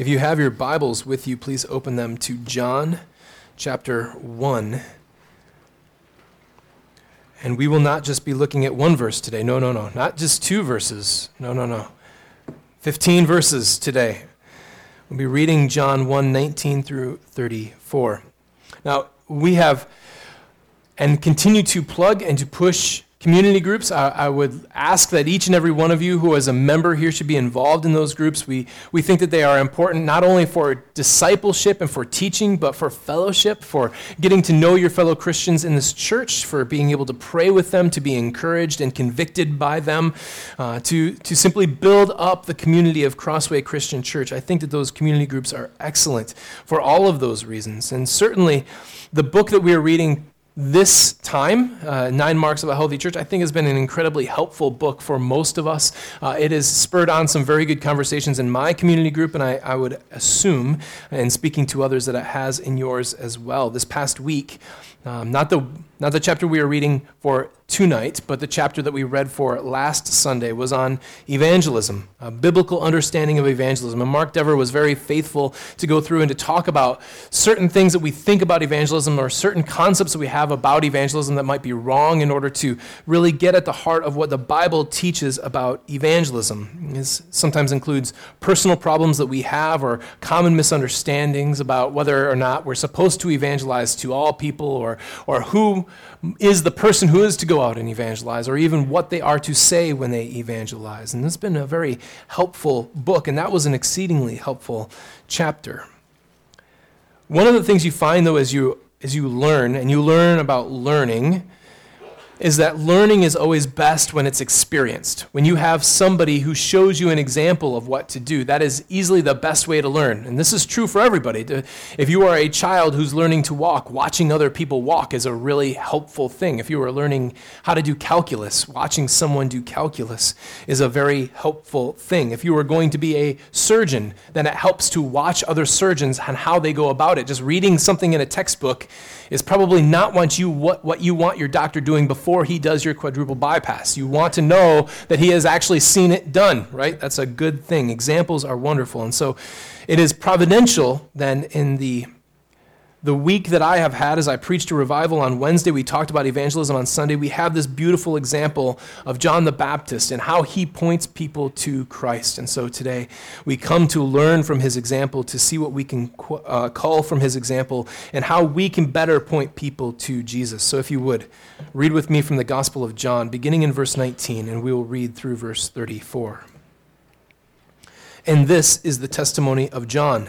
If you have your Bibles with you, please open them to John chapter 1. And we will not just be looking at one verse today. No, no, no. Not just two verses. No, no, no. 15 verses today. We'll be reading John 1 19 through 34. Now, we have and continue to plug and to push community groups. I, I, would ask that each and every one of you who is a member here should be involved in those groups. We, we think that they are important not only for discipleship and for teaching, but for fellowship, for getting to know your fellow Christians in this church, for being able to pray with them, to be encouraged and convicted by them, uh, to, to simply build up the community of Crossway Christian Church. I think that those community groups are excellent for all of those reasons. And certainly, the book that we are reading this time, uh, Nine Marks of a Healthy Church, I think has been an incredibly helpful book for most of us. Uh, it has spurred on some very good conversations in my community group, and I, I would assume, in speaking to others, that it has in yours as well. This past week, um, not, the, not the chapter we are reading for tonight, but the chapter that we read for last Sunday was on evangelism, a biblical understanding of evangelism. And Mark Dever was very faithful to go through and to talk about certain things that we think about evangelism or certain concepts that we have about evangelism that might be wrong in order to really get at the heart of what the Bible teaches about evangelism. This sometimes includes personal problems that we have or common misunderstandings about whether or not we're supposed to evangelize to all people or, or who is the person who is to go out and evangelize, or even what they are to say when they evangelize. And it's been a very helpful book, and that was an exceedingly helpful chapter. One of the things you find, though, as you, as you learn, and you learn about learning, is that learning is always best when it's experienced. When you have somebody who shows you an example of what to do, that is easily the best way to learn. And this is true for everybody. If you are a child who's learning to walk, watching other people walk is a really helpful thing. If you are learning how to do calculus, watching someone do calculus is a very helpful thing. If you are going to be a surgeon, then it helps to watch other surgeons and how they go about it. Just reading something in a textbook is probably not what you, what, what you want your doctor doing before he does your quadruple bypass. You want to know that he has actually seen it done, right? That's a good thing. Examples are wonderful. And so it is providential then in the the week that I have had as I preached a revival on Wednesday, we talked about evangelism on Sunday. We have this beautiful example of John the Baptist and how he points people to Christ. And so today we come to learn from his example, to see what we can uh, call from his example, and how we can better point people to Jesus. So if you would, read with me from the Gospel of John, beginning in verse 19, and we will read through verse 34. And this is the testimony of John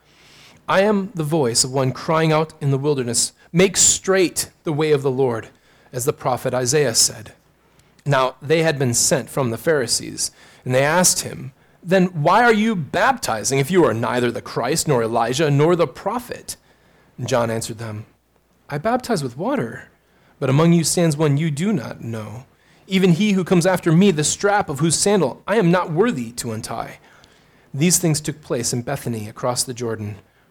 I am the voice of one crying out in the wilderness, Make straight the way of the Lord, as the prophet Isaiah said. Now, they had been sent from the Pharisees, and they asked him, Then why are you baptizing if you are neither the Christ, nor Elijah, nor the prophet? And John answered them, I baptize with water, but among you stands one you do not know, even he who comes after me, the strap of whose sandal I am not worthy to untie. These things took place in Bethany across the Jordan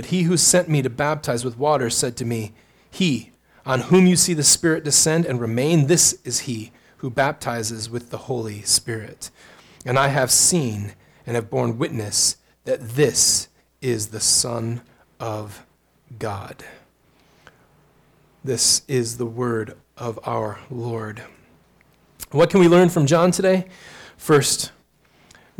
but he who sent me to baptize with water said to me, He, on whom you see the Spirit descend and remain, this is he who baptizes with the Holy Spirit. And I have seen and have borne witness that this is the Son of God. This is the word of our Lord. What can we learn from John today? First,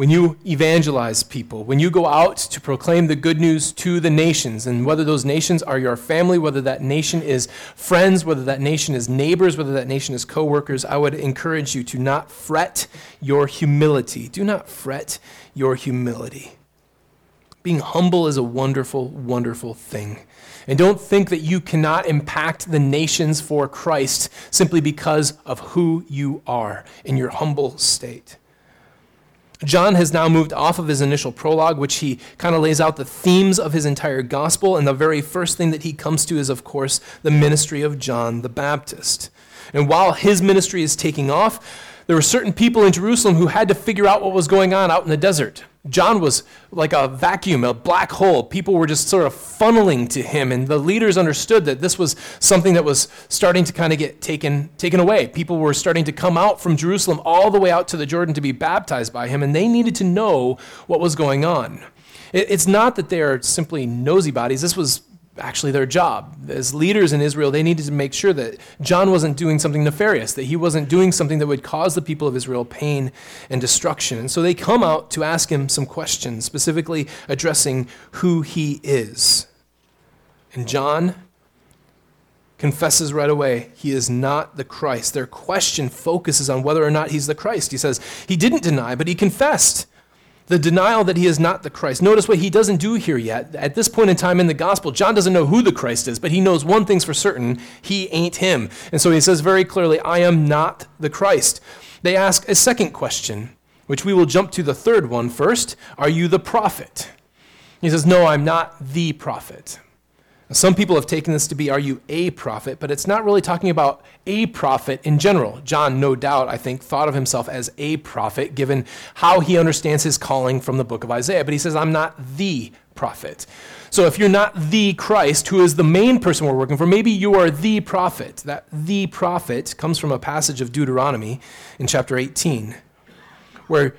when you evangelize people, when you go out to proclaim the good news to the nations, and whether those nations are your family, whether that nation is friends, whether that nation is neighbors, whether that nation is coworkers, I would encourage you to not fret your humility. Do not fret your humility. Being humble is a wonderful, wonderful thing. And don't think that you cannot impact the nations for Christ simply because of who you are in your humble state. John has now moved off of his initial prologue, which he kind of lays out the themes of his entire gospel. And the very first thing that he comes to is, of course, the ministry of John the Baptist. And while his ministry is taking off, there were certain people in Jerusalem who had to figure out what was going on out in the desert. John was like a vacuum, a black hole. People were just sort of funneling to him, and the leaders understood that this was something that was starting to kind of get taken, taken away. People were starting to come out from Jerusalem all the way out to the Jordan to be baptized by him, and they needed to know what was going on. It's not that they are simply nosy bodies. This was actually their job. As leaders in Israel, they needed to make sure that John wasn't doing something nefarious, that he wasn't doing something that would cause the people of Israel pain and destruction. And so they come out to ask him some questions, specifically addressing who he is. And John confesses right away he is not the Christ. Their question focuses on whether or not he's the Christ. He says he didn't deny, but he confessed the denial that he is not the Christ. Notice what he doesn't do here yet. At this point in time in the gospel, John doesn't know who the Christ is, but he knows one thing's for certain he ain't him. And so he says very clearly, I am not the Christ. They ask a second question, which we will jump to the third one first Are you the prophet? He says, No, I'm not the prophet. Some people have taken this to be, are you a prophet? But it's not really talking about a prophet in general. John, no doubt, I think, thought of himself as a prophet, given how he understands his calling from the book of Isaiah. But he says, I'm not the prophet. So if you're not the Christ, who is the main person we're working for, maybe you are the prophet. That the prophet comes from a passage of Deuteronomy in chapter 18, where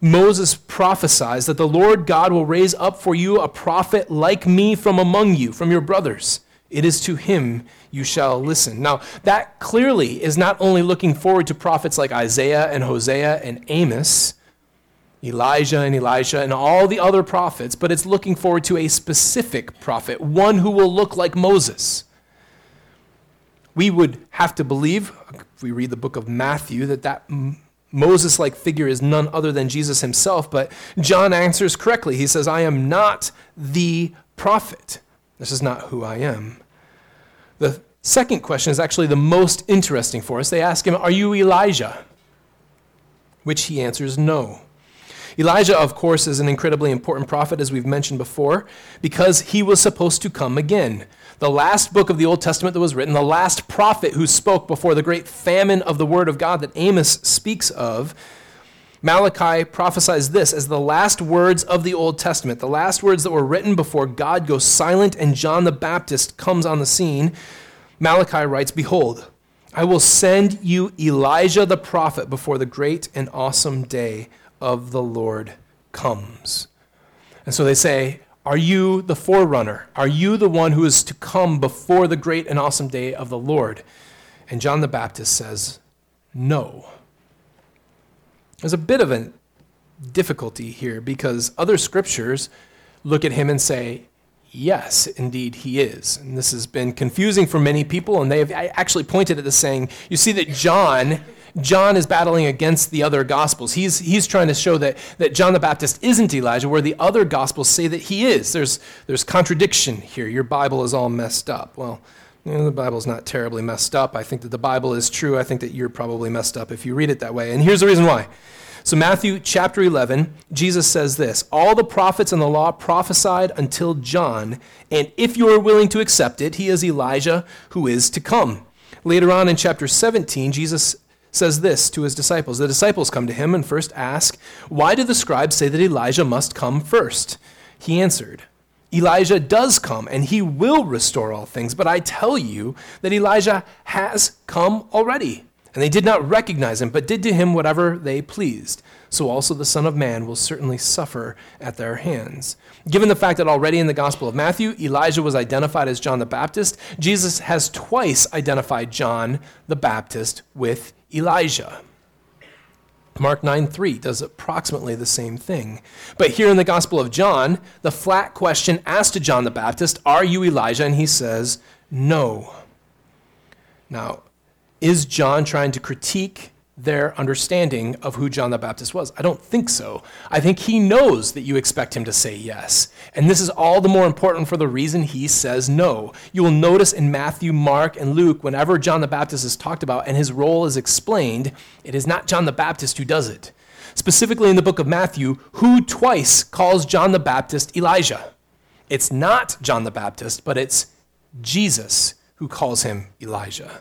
Moses prophesies that the Lord God will raise up for you a prophet like me from among you, from your brothers. It is to him you shall listen. Now, that clearly is not only looking forward to prophets like Isaiah and Hosea and Amos, Elijah and Elisha, and all the other prophets, but it's looking forward to a specific prophet, one who will look like Moses. We would have to believe, if we read the book of Matthew, that that Moses like figure is none other than Jesus himself, but John answers correctly. He says, I am not the prophet. This is not who I am. The second question is actually the most interesting for us. They ask him, Are you Elijah? Which he answers, No. Elijah, of course, is an incredibly important prophet, as we've mentioned before, because he was supposed to come again the last book of the Old Testament that was written, the last prophet who spoke before the great famine of the Word of God that Amos speaks of, Malachi prophesies this as the last words of the Old Testament, the last words that were written before God goes silent and John the Baptist comes on the scene. Malachi writes, Behold, I will send you Elijah the prophet before the great and awesome day of the Lord comes. And so they say, are you the forerunner? Are you the one who is to come before the great and awesome day of the Lord? And John the Baptist says, No. There's a bit of a difficulty here because other scriptures look at him and say, Yes, indeed, he is. And this has been confusing for many people, and they have actually pointed at this saying, You see that John John is battling against the other gospels. He's, he's trying to show that, that John the Baptist isn't Elijah, where the other gospels say that he is. There's, there's contradiction here. Your Bible is all messed up. Well, you know, the Bible's not terribly messed up. I think that the Bible is true. I think that you're probably messed up if you read it that way. And here's the reason why. So, Matthew chapter 11, Jesus says this All the prophets and the law prophesied until John, and if you are willing to accept it, he is Elijah who is to come. Later on in chapter 17, Jesus says this to his disciples. The disciples come to him and first ask, Why do the scribes say that Elijah must come first? He answered, Elijah does come, and he will restore all things. But I tell you that Elijah has come already. And they did not recognize him, but did to him whatever they pleased. So also the Son of Man will certainly suffer at their hands. Given the fact that already in the Gospel of Matthew, Elijah was identified as John the Baptist, Jesus has twice identified John the Baptist with Elijah. Mark 9 3 does approximately the same thing. But here in the Gospel of John, the flat question asked to John the Baptist, Are you Elijah? And he says, No. Now, is John trying to critique their understanding of who John the Baptist was? I don't think so. I think he knows that you expect him to say yes. And this is all the more important for the reason he says no. You will notice in Matthew, Mark, and Luke, whenever John the Baptist is talked about and his role is explained, it is not John the Baptist who does it. Specifically in the book of Matthew, who twice calls John the Baptist Elijah? It's not John the Baptist, but it's Jesus who calls him Elijah.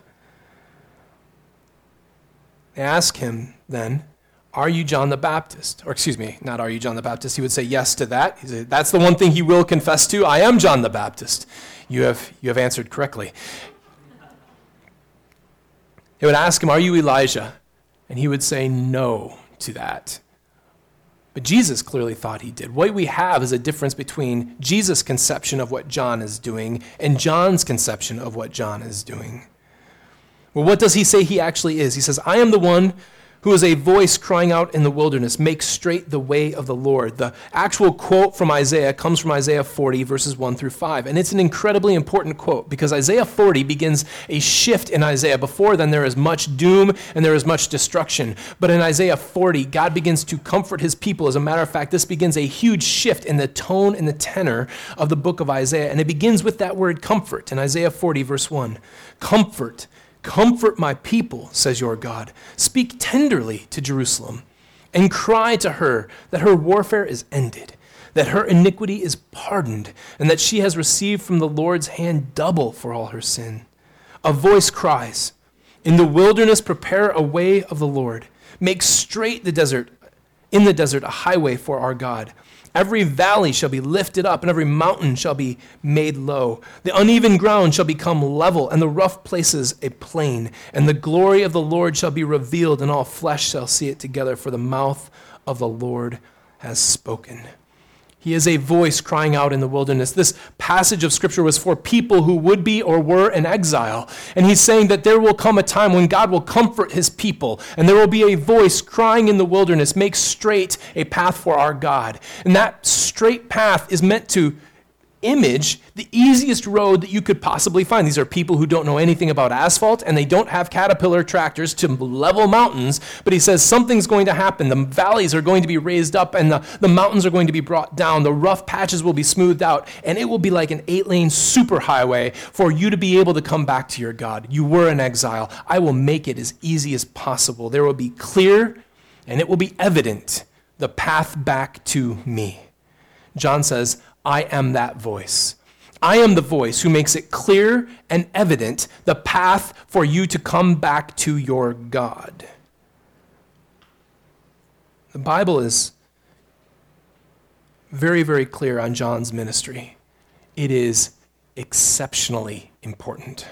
They ask him then, Are you John the Baptist? Or excuse me, not Are you John the Baptist? He would say yes to that. Say, That's the one thing he will confess to. I am John the Baptist. You have, you have answered correctly. They would ask him, Are you Elijah? And he would say no to that. But Jesus clearly thought he did. What we have is a difference between Jesus' conception of what John is doing and John's conception of what John is doing. Well, what does he say he actually is? He says, I am the one who is a voice crying out in the wilderness, make straight the way of the Lord. The actual quote from Isaiah comes from Isaiah 40, verses 1 through 5. And it's an incredibly important quote because Isaiah 40 begins a shift in Isaiah. Before then, there is much doom and there is much destruction. But in Isaiah 40, God begins to comfort his people. As a matter of fact, this begins a huge shift in the tone and the tenor of the book of Isaiah. And it begins with that word comfort in Isaiah 40, verse 1. Comfort Comfort my people, says your God. Speak tenderly to Jerusalem and cry to her that her warfare is ended, that her iniquity is pardoned, and that she has received from the Lord's hand double for all her sin. A voice cries, In the wilderness, prepare a way of the Lord. Make straight the desert, in the desert, a highway for our God. Every valley shall be lifted up, and every mountain shall be made low. The uneven ground shall become level, and the rough places a plain. And the glory of the Lord shall be revealed, and all flesh shall see it together, for the mouth of the Lord has spoken. He is a voice crying out in the wilderness. This passage of Scripture was for people who would be or were in exile. And he's saying that there will come a time when God will comfort his people, and there will be a voice crying in the wilderness, Make straight a path for our God. And that straight path is meant to image the easiest road that you could possibly find. These are people who don't know anything about asphalt and they don't have caterpillar tractors to level mountains, but he says something's going to happen. The valleys are going to be raised up and the, the mountains are going to be brought down. The rough patches will be smoothed out and it will be like an eight lane superhighway for you to be able to come back to your God. You were in exile. I will make it as easy as possible. There will be clear and it will be evident the path back to me. John says, I am that voice. I am the voice who makes it clear and evident the path for you to come back to your God. The Bible is very, very clear on John's ministry. It is exceptionally important.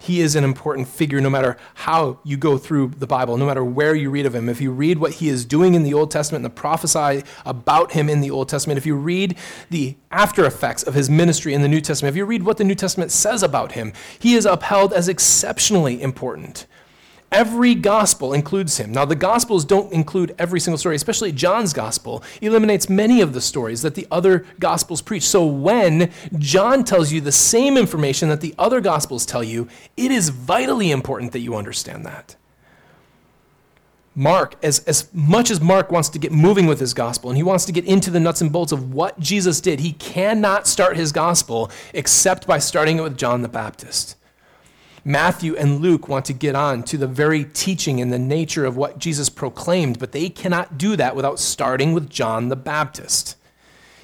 He is an important figure no matter how you go through the Bible, no matter where you read of him. If you read what he is doing in the Old Testament and the prophesy about him in the Old Testament, if you read the after effects of his ministry in the New Testament, if you read what the New Testament says about him, he is upheld as exceptionally important. Every gospel includes him. Now, the gospels don't include every single story, especially John's gospel eliminates many of the stories that the other gospels preach. So when John tells you the same information that the other gospels tell you, it is vitally important that you understand that. Mark, as, as much as Mark wants to get moving with his gospel and he wants to get into the nuts and bolts of what Jesus did, he cannot start his gospel except by starting it with John the Baptist. Matthew and Luke want to get on to the very teaching and the nature of what Jesus proclaimed, but they cannot do that without starting with John the Baptist.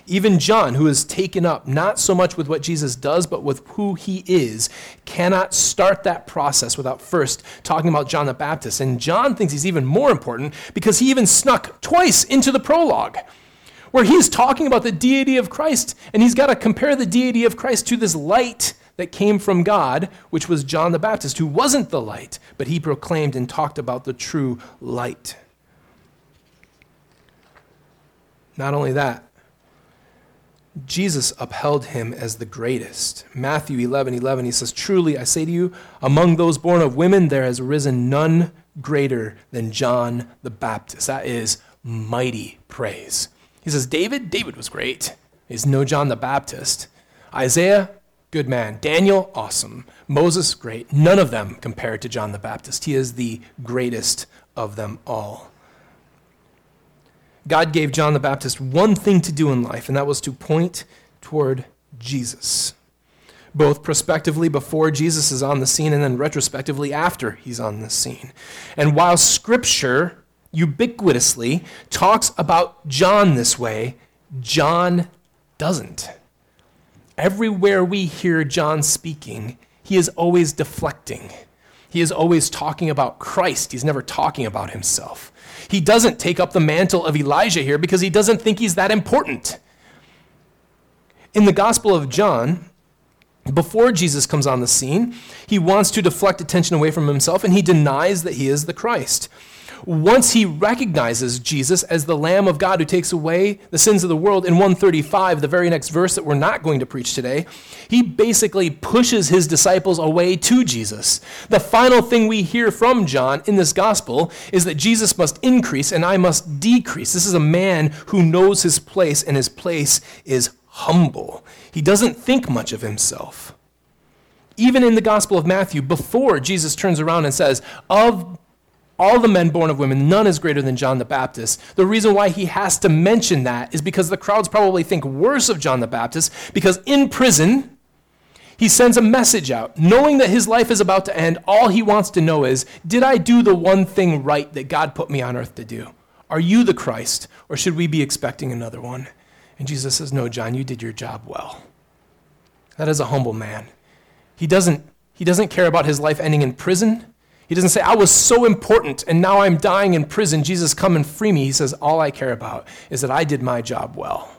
Even John, who is taken up not so much with what Jesus does, but with who he is, cannot start that process without first talking about John the Baptist. And John thinks he's even more important because he even snuck twice into the prologue where he's talking about the deity of Christ, and he's got to compare the deity of Christ to this light that came from God, which was John the Baptist, who wasn't the light, but he proclaimed and talked about the true light. Not only that, Jesus upheld him as the greatest. Matthew 11 11, he says, Truly I say to you, among those born of women, there has risen none greater than John the Baptist. That is mighty praise. He says, David, David was great. He's no John the Baptist. Isaiah, good man. Daniel, awesome. Moses, great. None of them compared to John the Baptist. He is the greatest of them all. God gave John the Baptist one thing to do in life, and that was to point toward Jesus. Both prospectively before Jesus is on the scene and then retrospectively after he's on the scene. And while Scripture ubiquitously talks about John this way, John doesn't. Everywhere we hear John speaking, he is always deflecting. He is always talking about Christ. He's never talking about himself. He doesn't take up the mantle of Elijah here because he doesn't think he's that important. In the Gospel of John, before Jesus comes on the scene, he wants to deflect attention away from himself and he denies that he is the Christ once he recognizes Jesus as the Lamb of God who takes away the sins of the world, in 135, the very next verse that we're not going to preach today, he basically pushes his disciples away to Jesus. The final thing we hear from John in this gospel is that Jesus must increase and I must decrease. This is a man who knows his place, and his place is humble. He doesn't think much of himself. Even in the Gospel of Matthew, before Jesus turns around and says, Of all the men born of women, none is greater than John the Baptist. The reason why he has to mention that is because the crowds probably think worse of John the Baptist because in prison, he sends a message out. Knowing that his life is about to end, all he wants to know is Did I do the one thing right that God put me on earth to do? Are you the Christ, or should we be expecting another one? And Jesus says, No, John, you did your job well. That is a humble man. He doesn't, he doesn't care about his life ending in prison. He doesn't say, I was so important and now I'm dying in prison. Jesus, come and free me. He says, All I care about is that I did my job well.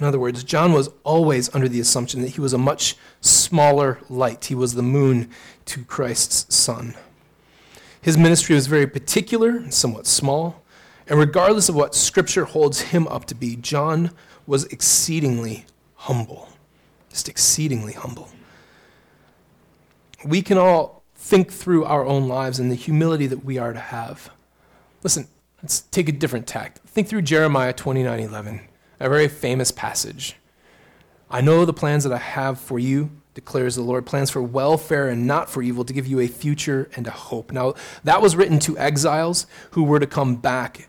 In other words, John was always under the assumption that he was a much smaller light. He was the moon to Christ's sun. His ministry was very particular and somewhat small. And regardless of what Scripture holds him up to be, John was exceedingly humble. Just exceedingly humble we can all think through our own lives and the humility that we are to have. Listen, let's take a different tact. Think through Jeremiah 29 11, a very famous passage. I know the plans that I have for you, declares the Lord, plans for welfare and not for evil, to give you a future and a hope. Now, that was written to exiles who were to come back.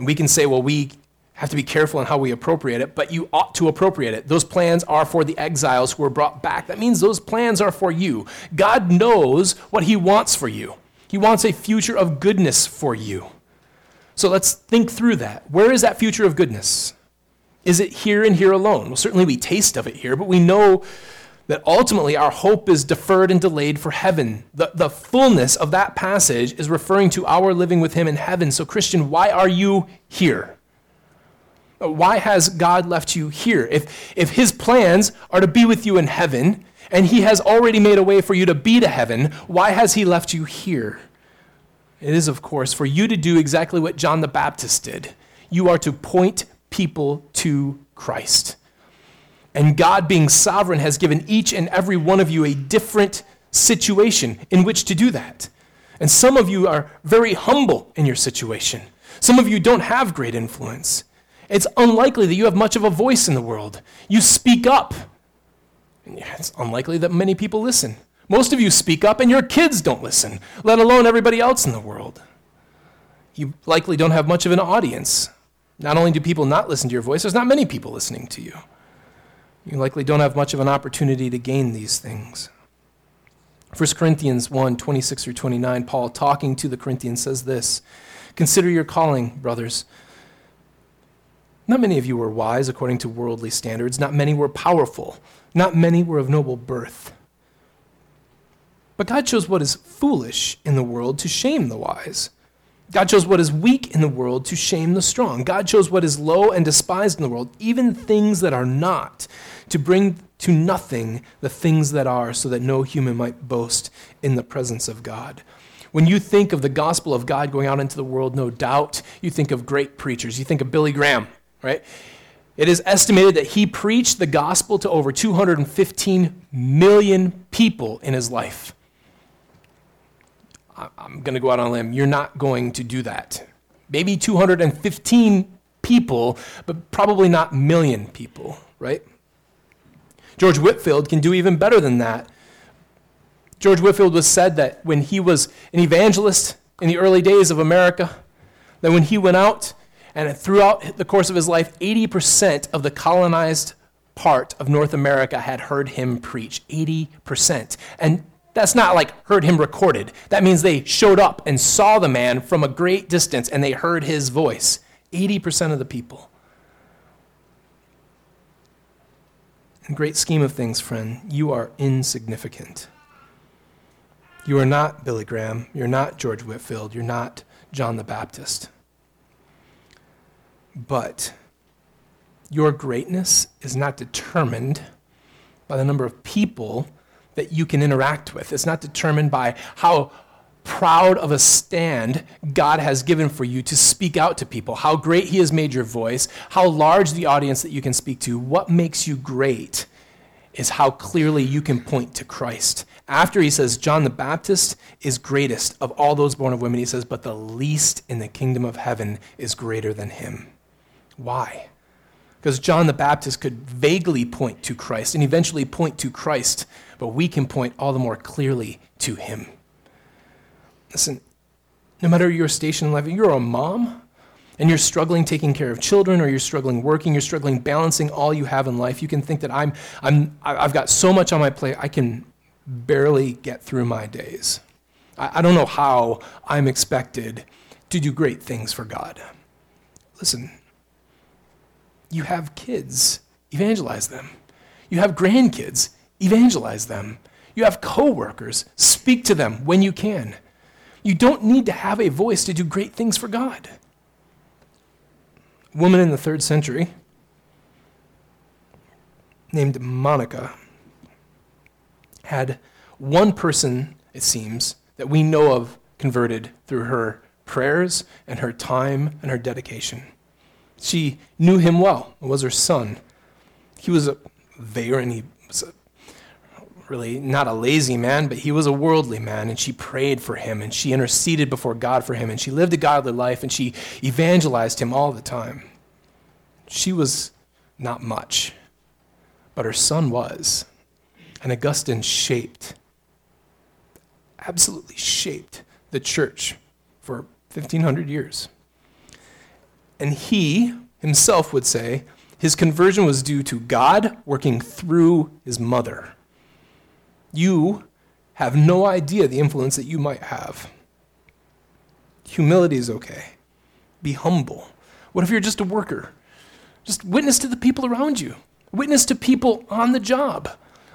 And we can say, well, we have to be careful in how we appropriate it, but you ought to appropriate it. Those plans are for the exiles who are brought back. That means those plans are for you. God knows what He wants for you, He wants a future of goodness for you. So let's think through that. Where is that future of goodness? Is it here and here alone? Well, certainly we taste of it here, but we know that ultimately our hope is deferred and delayed for heaven. The, the fullness of that passage is referring to our living with Him in heaven. So, Christian, why are you here? Why has God left you here? If, if his plans are to be with you in heaven, and he has already made a way for you to be to heaven, why has he left you here? It is, of course, for you to do exactly what John the Baptist did. You are to point people to Christ. And God, being sovereign, has given each and every one of you a different situation in which to do that. And some of you are very humble in your situation. Some of you don't have great influence. It's unlikely that you have much of a voice in the world. You speak up. It's unlikely that many people listen. Most of you speak up and your kids don't listen, let alone everybody else in the world. You likely don't have much of an audience. Not only do people not listen to your voice, there's not many people listening to you. You likely don't have much of an opportunity to gain these things. 1 Corinthians 1 26 through 29, Paul, talking to the Corinthians, says this Consider your calling, brothers. Not many of you were wise according to worldly standards. Not many were powerful. Not many were of noble birth. But God chose what is foolish in the world to shame the wise. God chose what is weak in the world to shame the strong. God chose what is low and despised in the world, even things that are not, to bring to nothing the things that are, so that no human might boast in the presence of God. When you think of the gospel of God going out into the world, no doubt you think of great preachers. You think of Billy Graham, right? It is estimated that he preached the gospel to over 215 million people in his life. I'm going to go out on a limb. You're not going to do that. Maybe 215 people, but probably not million people, right? George Whitefield can do even better than that. George Whitefield was said that when he was an evangelist in the early days of America, that when he went out and throughout the course of his life, 80% of the colonized part of North America had heard him preach. 80%. And that's not like heard him recorded. That means they showed up and saw the man from a great distance and they heard his voice. 80% of the people. In great scheme of things, friend, you are insignificant. You are not Billy Graham. You're not George Whitefield. You're not John the Baptist. But your greatness is not determined by the number of people that you can interact with. It's not determined by how proud of a stand God has given for you to speak out to people, how great He has made your voice, how large the audience that you can speak to. What makes you great is how clearly you can point to Christ. After he says, John the Baptist is greatest of all those born of women, he says, but the least in the kingdom of heaven is greater than him. Why? Because John the Baptist could vaguely point to Christ and eventually point to Christ, but we can point all the more clearly to him. Listen, no matter your station in life, you're a mom and you're struggling taking care of children or you're struggling working, you're struggling balancing all you have in life, you can think that I'm, I'm, I've got so much on my plate, I can barely get through my days. I, I don't know how I'm expected to do great things for God. Listen, you have kids, evangelize them. You have grandkids, evangelize them. You have coworkers, speak to them when you can. You don't need to have a voice to do great things for God. A woman in the third century named Monica had one person, it seems, that we know of converted through her prayers and her time and her dedication. She knew him well. It was her son. He was a and he was a really not a lazy man, but he was a worldly man, and she prayed for him, and she interceded before God for him, and she lived a godly life, and she evangelized him all the time. She was not much, but her son was. And Augustine shaped, absolutely shaped the church for 1,500 years. And he himself would say his conversion was due to God working through his mother. You have no idea the influence that you might have. Humility is okay. Be humble. What if you're just a worker? Just witness to the people around you, witness to people on the job.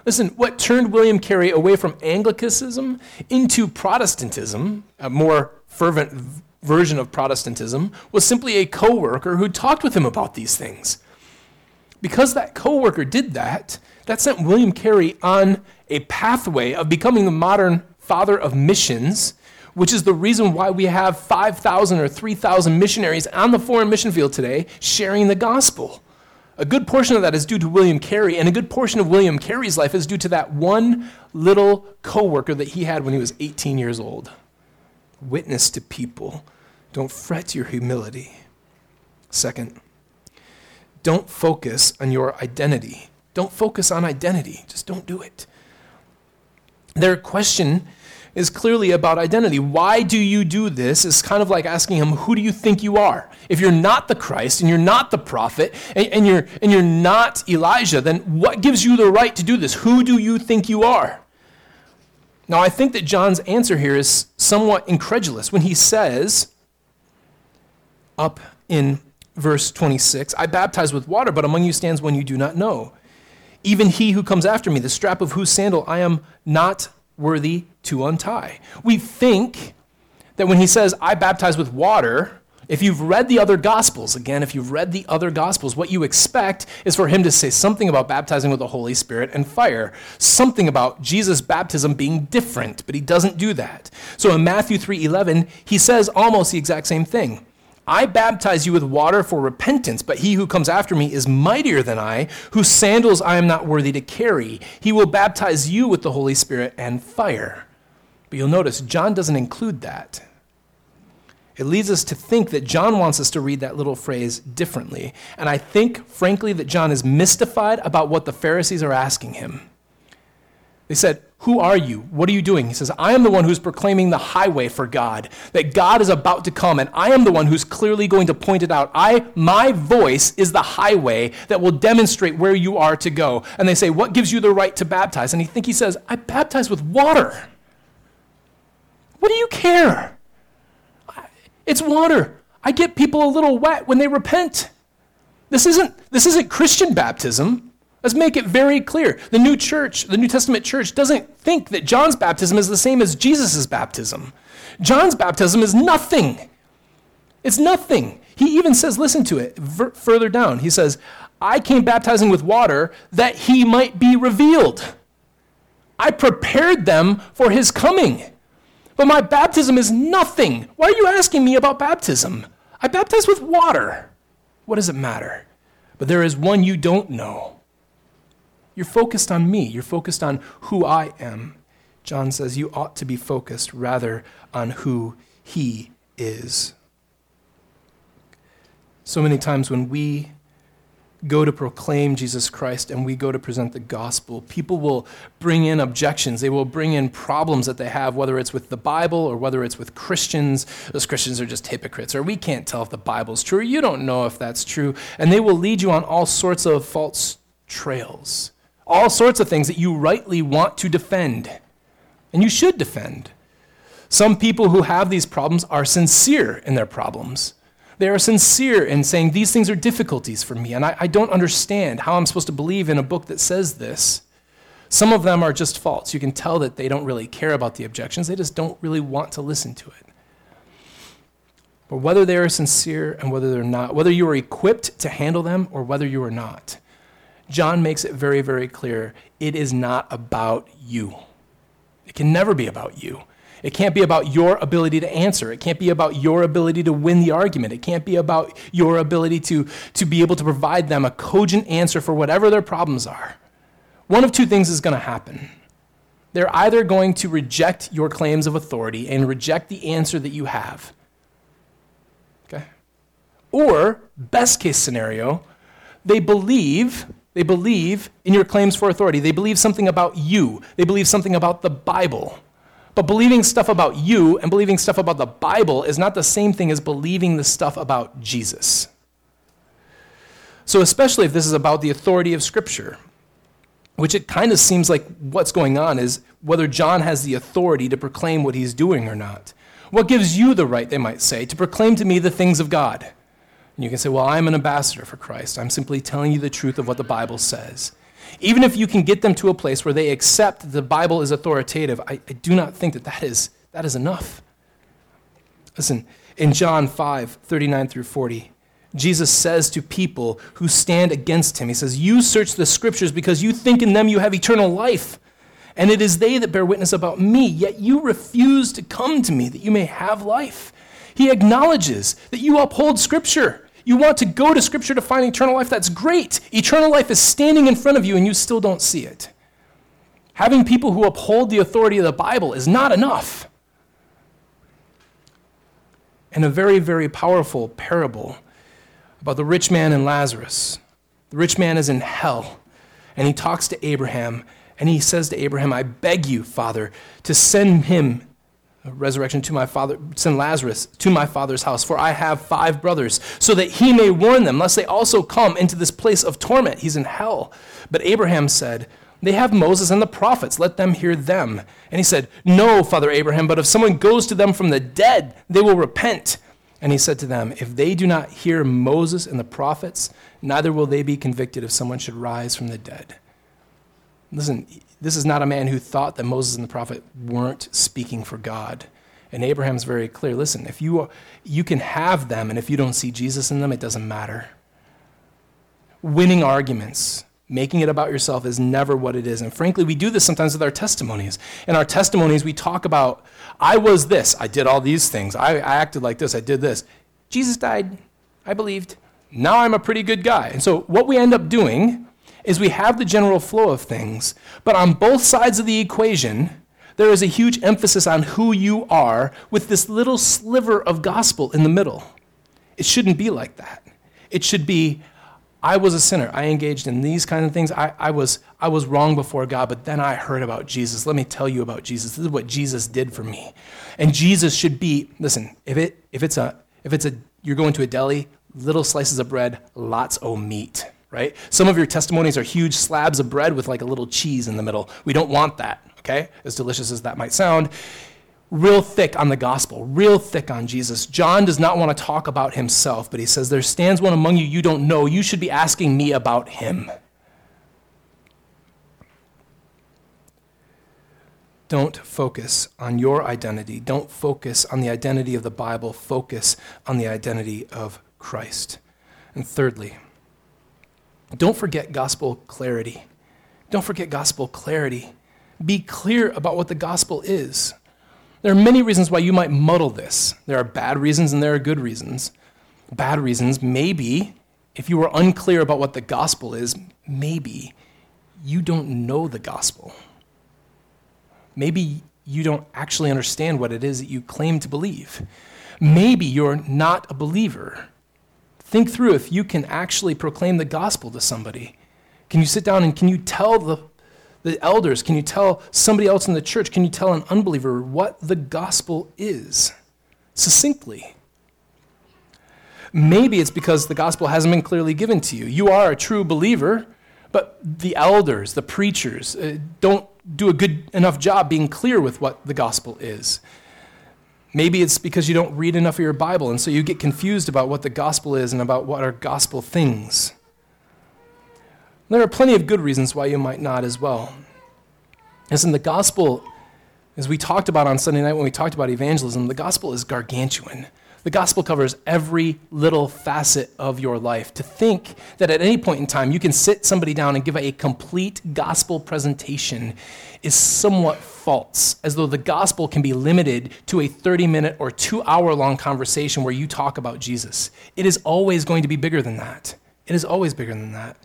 Listen, what turned William Carey away from Anglicanism into Protestantism, a more fervent version of Protestantism, was simply a coworker who talked with him about these things. Because that coworker did that, that sent William Carey on a pathway of becoming the modern father of missions, which is the reason why we have 5,000 or 3,000 missionaries on the foreign mission field today sharing the gospel. A good portion of that is due to William Carey, and a good portion of William Carey's life is due to that one little coworker that he had when he was 18 years old. Witness to people. Don't fret your humility. Second, don't focus on your identity. Don't focus on identity. Just don't do it. Their question is clearly about identity. Why do you do this? Is kind of like asking him, Who do you think you are? If you're not the Christ and you're not the prophet and, and, you're, and you're not Elijah, then what gives you the right to do this? Who do you think you are? Now, I think that John's answer here is somewhat incredulous when he says, up in verse 26, I baptize with water, but among you stands one you do not know even he who comes after me, the strap of whose sandal I am not worthy to untie. We think that when he says, I baptize with water, if you've read the other gospels, again, if you've read the other gospels, what you expect is for him to say something about baptizing with the Holy Spirit and fire, something about Jesus' baptism being different, but he doesn't do that. So in Matthew 3:11, he says almost the exact same thing. I baptize you with water for repentance, but he who comes after me is mightier than I, whose sandals I am not worthy to carry. He will baptize you with the Holy Spirit and fire. But you'll notice John doesn't include that. It leads us to think that John wants us to read that little phrase differently. And I think, frankly, that John is mystified about what the Pharisees are asking him. They said, Who are you? What are you doing? He says, I am the one who's proclaiming the highway for God, that God is about to come, and I am the one who's clearly going to point it out. I, my voice is the highway that will demonstrate where you are to go. And they say, What gives you the right to baptize? And he think he says, I baptize with water. What do you care? It's water. I get people a little wet when they repent. This isn't, this isn't Christian baptism. Let's make it very clear. The New Church, the New Testament church, doesn't think that John's baptism is the same as Jesus' baptism. John's baptism is nothing. It's nothing. He even says, listen to it further down. He says, I came baptizing with water that he might be revealed. I prepared them for his coming. But my baptism is nothing. Why are you asking me about baptism? I baptize with water. What does it matter? But there is one you don't know. You're focused on me, you're focused on who I am. John says you ought to be focused rather on who he is. So many times when we go to proclaim Jesus Christ and we go to present the gospel, people will bring in objections. They will bring in problems that they have, whether it's with the Bible or whether it's with Christians. Those Christians are just hypocrites, or we can't tell if the Bible's true, or you don't know if that's true. And they will lead you on all sorts of false trails, all sorts of things that you rightly want to defend, and you should defend. Some people who have these problems are sincere in their problems. They are sincere in saying, These things are difficulties for me, and I, I, don't understand how I'm supposed to believe in a book that says this. Some of them are just false. You can tell that they don't really care about the objections, they just don't really want to listen to it. But whether they are sincere and whether they're not, whether you are equipped to handle them or whether you are not, John makes it very, very clear it is not about you. It can never be about you. It can't be about your ability to answer. It can't be about your ability to win the argument. It can't be about your ability to, to be able to provide them a cogent answer for whatever their problems are. One of two things is going to happen. They're either going to reject your claims of authority and reject the answer that you have. Okay? Or, best case scenario, they believe they believe in your claims for authority. They believe something about you. They believe something about the Bible. But believing stuff about you and believing stuff about the Bible is not the same thing as believing the stuff about Jesus. So, especially if this is about the authority of Scripture, which it kind of seems like what's going on is whether John has the authority to proclaim what he's doing or not. What gives you the right, they might say, to proclaim to me the things of God? And you can say, well, I'm an ambassador for Christ. I'm simply telling you the truth of what the Bible says. Even if you can get them to a place where they accept that the Bible is authoritative, I, I do not think that that is, that is enough. Listen, in John 5 39 through 40, Jesus says to people who stand against him, He says, You search the scriptures because you think in them you have eternal life. And it is they that bear witness about me, yet you refuse to come to me that you may have life. He acknowledges that you uphold scripture. You want to go to Scripture to find eternal life? That's great. Eternal life is standing in front of you and you still don't see it. Having people who uphold the authority of the Bible is not enough. And a very, very powerful parable about the rich man and Lazarus. The rich man is in hell, and he talks to Abraham, and he says to Abraham, I beg you, Father, to send him resurrection to my father, send Lazarus to my father's house, for I have five brothers, so that he may warn them, lest they also come into this place of torment. He's in hell. But Abraham said, They have Moses and the prophets, let them hear them. And he said, No, Father Abraham, but if someone goes to them from the dead, they will repent. And he said to them, If they do not hear Moses and the prophets, neither will they be convicted if someone should rise from the dead. Listen, this is not a man who thought that Moses and the prophet weren't speaking for God. And Abraham's very clear listen, if you, you can have them, and if you don't see Jesus in them, it doesn't matter. Winning arguments, making it about yourself, is never what it is. And frankly, we do this sometimes with our testimonies. In our testimonies, we talk about, I was this, I did all these things, I, I acted like this, I did this. Jesus died, I believed. Now I'm a pretty good guy. And so, what we end up doing is we have the general flow of things, but on both sides of the equation, there is a huge emphasis on who you are with this little sliver of gospel in the middle. It shouldn't be like that. It should be, I was a sinner. I engaged in these kind of things. I, I, was, I was wrong before God, but then I heard about Jesus. Let me tell you about Jesus. This is what Jesus did for me. And Jesus should be, listen, if, it, if, it's, a, if it's a, you're going to a deli, little slices of bread, lots of meat, right? Some of your testimonies are huge slabs of bread with like a little cheese in the middle. We don't want that, okay? As delicious as that might sound real thick on the gospel, real thick on Jesus. John does not want to talk about himself, but he says, There stands one among you you don't know. You should be asking me about him. Don't focus on your identity. Don't focus on the identity of the Bible. Focus on the identity of Christ. And thirdly, don't forget gospel clarity. Don't forget gospel clarity. Be clear about what the gospel is. There are many reasons why you might muddle this. There are bad reasons and there are good reasons. Bad reasons, maybe, if you are unclear about what the gospel is, maybe you don't know the gospel. Maybe you don't actually understand what it is that you claim to believe. Maybe you're not a believer. Think through if you can actually proclaim the gospel to somebody. Can you sit down and can you tell the the elders? Can you tell somebody else in the church? Can you tell an unbeliever what the gospel is succinctly? Maybe it's because the gospel hasn't been clearly given to you. You are a true believer, but the elders, the preachers, uh, don't do a good enough job being clear with what the gospel is. Maybe it's because you don't read enough of your Bible, and so you get confused about what the gospel is and about what are gospel things. There are plenty of good reasons why you might not as well. In the gospel, as we talked about on Sunday night when we talked about evangelism, the gospel is gargantuan. The gospel covers every little facet of your life. To think that at any point in time you can sit somebody down and give a complete gospel presentation is somewhat false, as though the gospel can be limited to a 30 minute or two hour long conversation where you talk about Jesus. It is always going to be bigger than that. It is always bigger than that.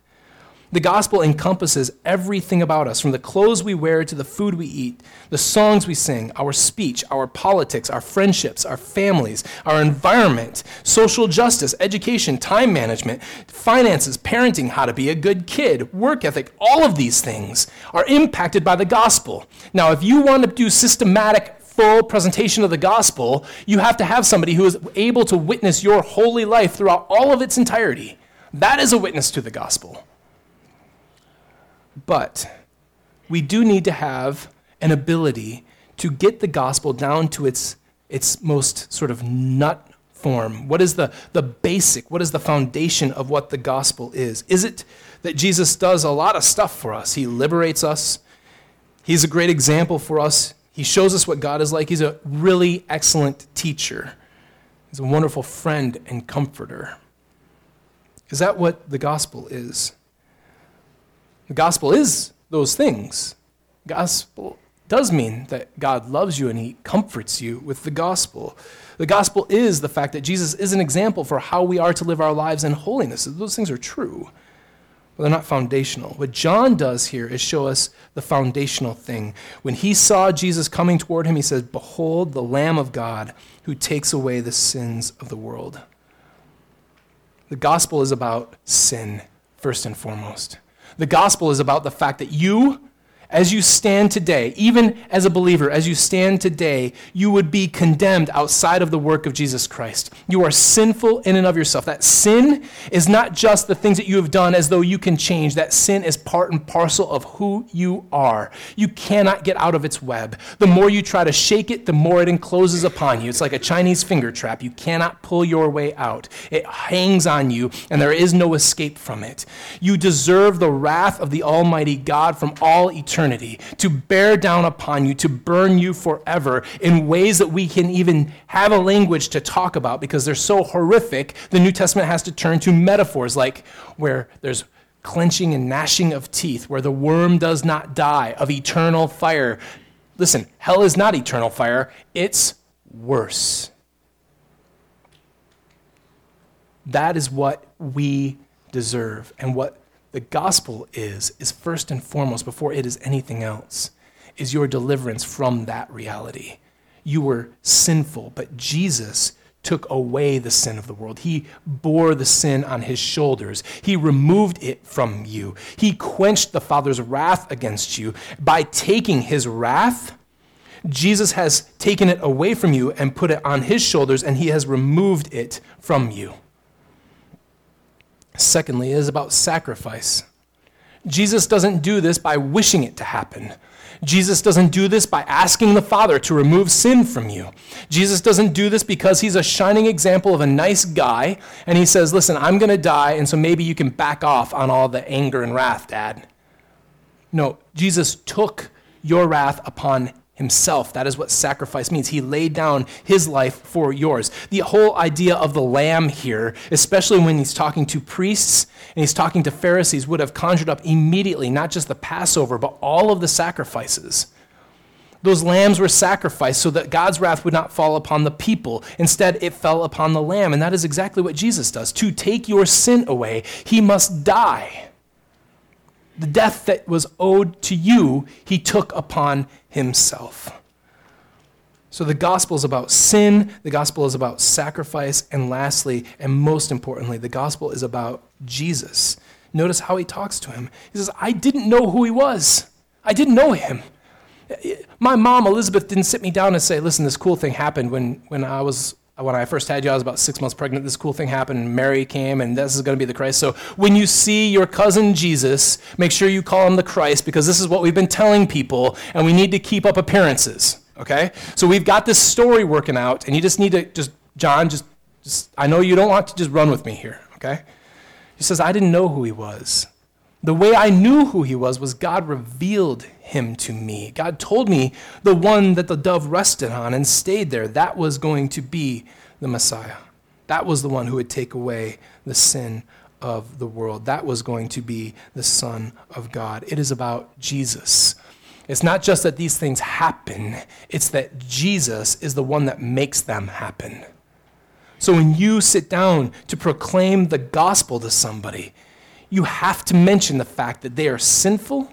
The gospel encompasses everything about us, from the clothes we wear to the food we eat, the songs we sing, our speech, our politics, our friendships, our families, our environment, social justice, education, time management, finances, parenting, how to be a good kid, work ethic, all of these things are impacted by the gospel. Now, if you want to do systematic full presentation of the gospel, you have to have somebody who is able to witness your holy life throughout all of its entirety. That is a witness to the gospel. But we do need to have an ability to get the gospel down to its, its most sort of nut form. What is the, the basic, what is the foundation of what the gospel is? Is it that Jesus does a lot of stuff for us? He liberates us, He's a great example for us. He shows us what God is like. He's a really excellent teacher. He's a wonderful friend and comforter. Is that what the gospel is? The gospel is those things. Gospel does mean that God loves you and he comforts you with the gospel. The gospel is the fact that Jesus is an example for how we are to live our lives in holiness. Those things are true, but they're not foundational. What John does here is show us the foundational thing. When he saw Jesus coming toward him, he says, Behold, the Lamb of God who takes away the sins of the world. The gospel is about sin, first and foremost. The gospel is about the fact that you as you stand today, even as a believer, as you stand today, you would be condemned outside of the work of Jesus Christ. You are sinful in and of yourself. That sin is not just the things that you have done as though you can change. That sin is part and parcel of who you are. You cannot get out of its web. The more you try to shake it, the more it encloses upon you. It's like a Chinese finger trap. You cannot pull your way out. It hangs on you, and there is no escape from it. You deserve the wrath of the Almighty God from all eternity eternity, to bear down upon you, to burn you forever in ways that we can even have a language to talk about because they're so horrific. The New Testament has to turn to metaphors like where there's clenching and gnashing of teeth, where the worm does not die, of eternal fire. Listen, hell is not eternal fire, it's worse. That is what we deserve and what the gospel is, is first and foremost, before it is anything else, is your deliverance from that reality. You were sinful, but Jesus took away the sin of the world. He bore the sin on his shoulders. He removed it from you. He quenched the Father's wrath against you. By taking his wrath, Jesus has taken it away from you and put it on his shoulders, and he has removed it from you. Secondly, is about sacrifice. Jesus doesn't do this by wishing it to happen. Jesus doesn't do this by asking the Father to remove sin from you. Jesus doesn't do this because he's a shining example of a nice guy and he says, Listen, I'm going to die, and so maybe you can back off on all the anger and wrath, Dad. No, Jesus took your wrath upon himself. That is what sacrifice means. He laid down his life for yours. The whole idea of the lamb here, especially when he's talking to priests and he's talking to Pharisees, would have conjured up immediately not just the Passover, but all of the sacrifices. Those lambs were sacrificed so that God's wrath would not fall upon the people. Instead, it fell upon the lamb. And that is exactly what Jesus does. To take your sin away, he must die. The death that was owed to you, he took upon himself. So the gospel is about sin, the gospel is about sacrifice, and lastly, and most importantly, the gospel is about Jesus. Notice how he talks to him. He says, I didn't know who he was. I didn't know him. My mom, Elizabeth, didn't sit me down and say, Listen, this cool thing happened when, when I was when I first had you, I was about six months pregnant. This cool thing happened. Mary came, and this is going to be the Christ. So when you see your cousin Jesus, make sure you call him the Christ because this is what we've been telling people, and we need to keep up appearances. Okay? So we've got this story working out, and you just need to just, John, just, just I know you don't want to just run with me here. Okay? He says, I didn't know who he was. The way I knew who he was was God revealed him to me. God told me the one that the dove rested on and stayed there, that was going to be the Messiah. That was the one who would take away the sin of the world. That was going to be the Son of God. It is about Jesus. It's not just that these things happen, it's that Jesus is the one that makes them happen. So when you sit down to proclaim the gospel to somebody, you have to mention the fact that they are sinful,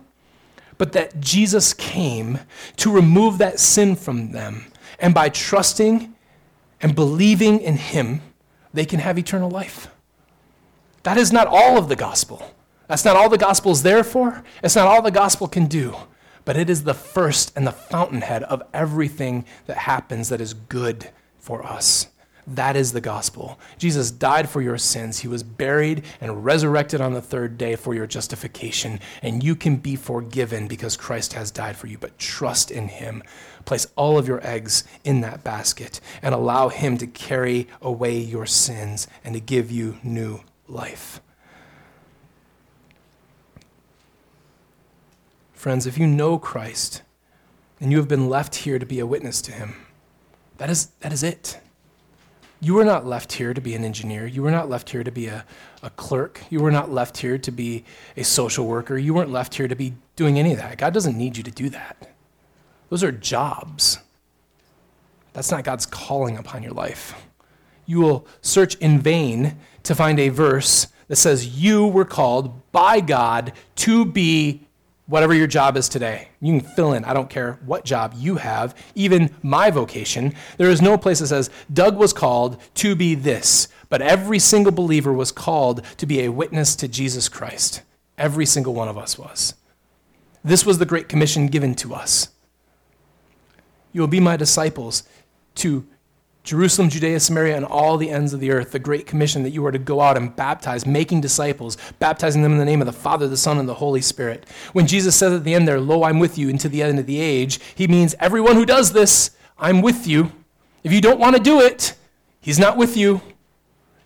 but that Jesus came to remove that sin from them. And by trusting and believing in Him, they can have eternal life. That is not all of the gospel. That's not all the gospel is there for. It's not all the gospel can do. But it is the first and the fountainhead of everything that happens that is good for us. That is the gospel. Jesus died for your sins. He was buried and resurrected on the third day for your justification. And you can be forgiven because Christ has died for you. But trust in him. Place all of your eggs in that basket and allow him to carry away your sins and to give you new life. Friends, if you know Christ and you have been left here to be a witness to him, that is, that is it. You were not left here to be an engineer. You were not left here to be a, a clerk. You were not left here to be a social worker. You weren't left here to be doing any of that. God doesn't need you to do that. Those are jobs. That's not God's calling upon your life. You will search in vain to find a verse that says you were called by God to be whatever your job is today. You can fill in, I don't care what job you have, even my vocation. There is no place that says, Doug was called to be this, but every single believer was called to be a witness to Jesus Christ. Every single one of us was. This was the Great Commission given to us. You will be my disciples to Jerusalem, Judea, Samaria, and all the ends of the earth, the Great Commission that you are to go out and baptize, making disciples, baptizing them in the name of the Father, the Son, and the Holy Spirit. When Jesus says at the end there, Lo, I'm with you until the end of the age, he means everyone who does this, I'm with you. If you don't want to do it, he's not with you.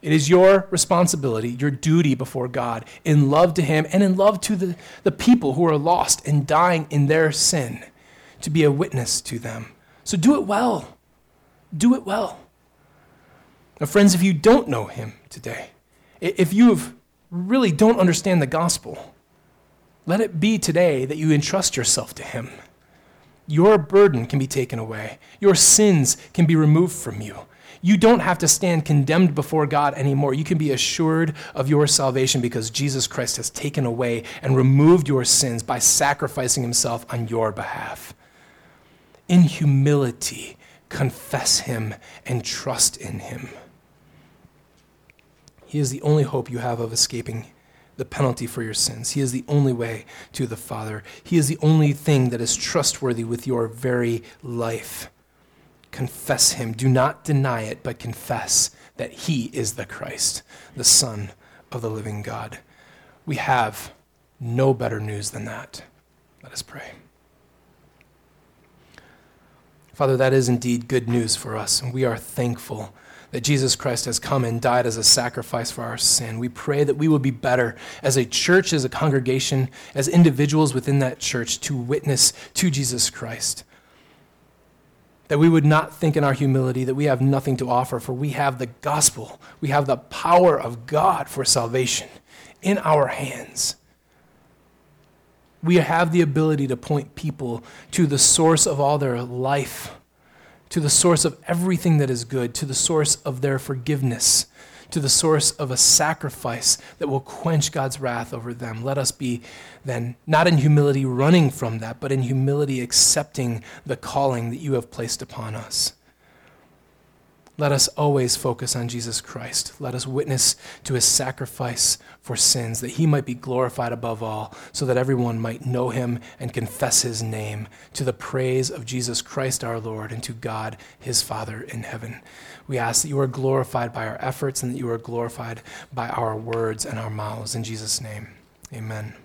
It is your responsibility, your duty before God, in love to him and in love to the, the people who are lost and dying in their sin, to be a witness to them. So do it well do it well. Now, friends, if you don't know him today, if you really don't understand the gospel, let it be today that you entrust yourself to him. Your burden can be taken away, your sins can be removed from you. You don't have to stand condemned before God anymore. You can be assured of your salvation because Jesus Christ has taken away and removed your sins by sacrificing himself on your behalf. in humility, confess him and trust in him. He is the only hope you have of escaping the penalty for your sins. He is the only way to the Father. He is the only thing that is trustworthy with your very life. Confess him. Do not deny it, but confess that he is the Christ, the Son of the living God. We have no better news than that. Let us pray. Father, that is indeed good news for us, and we are thankful that Jesus Christ has come and died as a sacrifice for our sin. We pray that we will be better as a church, as a congregation, as individuals within that church to witness to Jesus Christ. That we would not think in our humility that we have nothing to offer, for we have the gospel. We have the power of God for salvation in our hands. We have the ability to point people to the source of all their life to the source of everything that is good, to the source of their forgiveness, to the source of a sacrifice that will quench God's wrath over them. Let us be then not in humility running from that, but in humility accepting the calling that you have placed upon us. Let us always focus on Jesus Christ. Let us witness to his sacrifice for sins, that he might be glorified above all, so that everyone might know him and confess his name to the praise of Jesus Christ our Lord and to God his Father in heaven. We ask that you are glorified by our efforts and that you are glorified by our words and our mouths. In Jesus' name, amen.